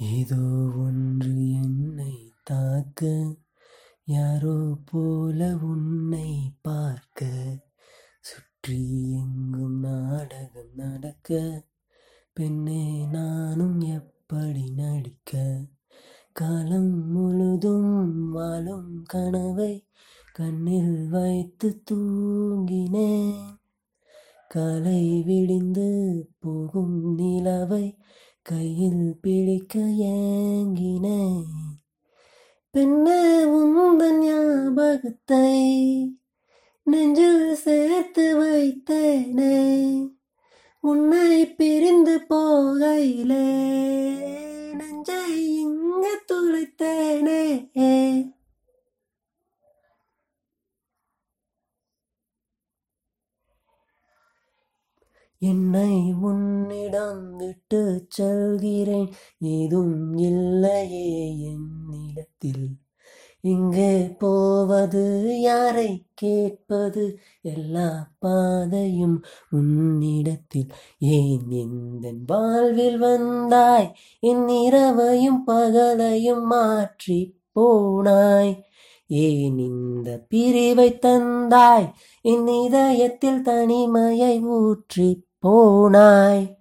ஏதோ ஒன்று என்னை தாக்க யாரோ போல உன்னை பார்க்க. சுற்றி எங்கும் நாடகம் நடக்க பெண்ணே நானும் எப்படி நடிக்க? காலம் முழுதும் வாழும் கனவை கண்ணில் வைத்து தூங்கினேன். காலை விடிந்து போகும் நிலவை கையில் பிடிக்க ஏங்கினேன். பெண்ணே உந்தன் ஞாபகத்தை நெஞ்சில் சேர்த்து வைத்தேனே. உன்னை பிரிந்து போகையிலே நெஞ்சை இங்கு துளைத்தேனே. என்னை உன்னிடம் விட்டு செல்கிறேன். ஏதும் இல்லையே என்னிடத்தில். இங்கே போவது யாரை கேட்பது எல்லா பாதையும் உன்னிடத்தில். ஏன் எந்த வாழ்வில் வந்தாய்? என் இரவையும் பகலையும் மாற்றி போனாய். ஏன் இந்த பிரிவை தந்தாய்? என் இதயத்தில் தனிமையை ஊற்றி போனாய்.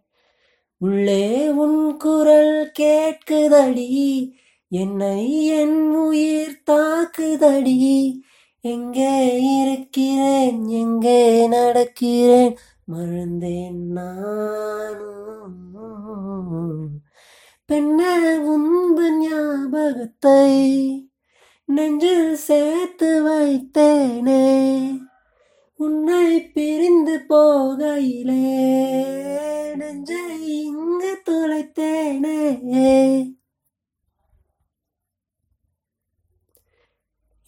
உள்ளே உன் குரல் கேட்குதடி என்னை என் உயிர் தாக்குதடி. எங்கே இருக்கிறேன் எங்கே நடக்கிறேன் மறந்தேன் நானும். பெண்ண உந்த ஞாபகத்தை நெஞ்சில் சேர்த்து வைத்தேனே. உன்னை பிரிந்து போகையிலே நெஞ்சை இங்கு தொலைத்தேனே.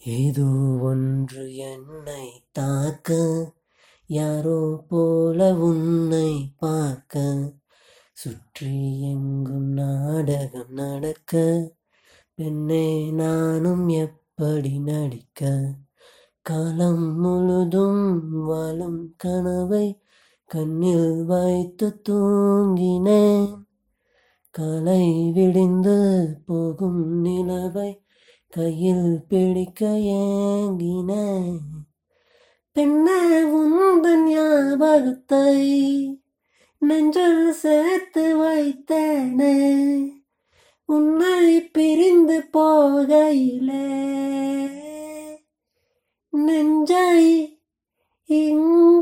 ஏதோ ஒன்று என்னை தாக்க யாரோ போல உன்னை பார்க்க. சுற்றி எங்கும் நாடகம் நடக்க பெண்ணே நானும் எப்படி நடிக்க? காலம் முழுதும் வாழும் கனவை கண்ணில் வைத்து தூங்கினேன். காலை விடிந்து போகும் நிலவை கையில் பிடிக்க ஏங்கினேன். பெண்ணே உந்தன் ஞாபகத்தை நெஞ்சில் சேர்த்து வைத்தேனே. உன்னை பிரிந்து போகையிலே நெஞ்சை இங்கு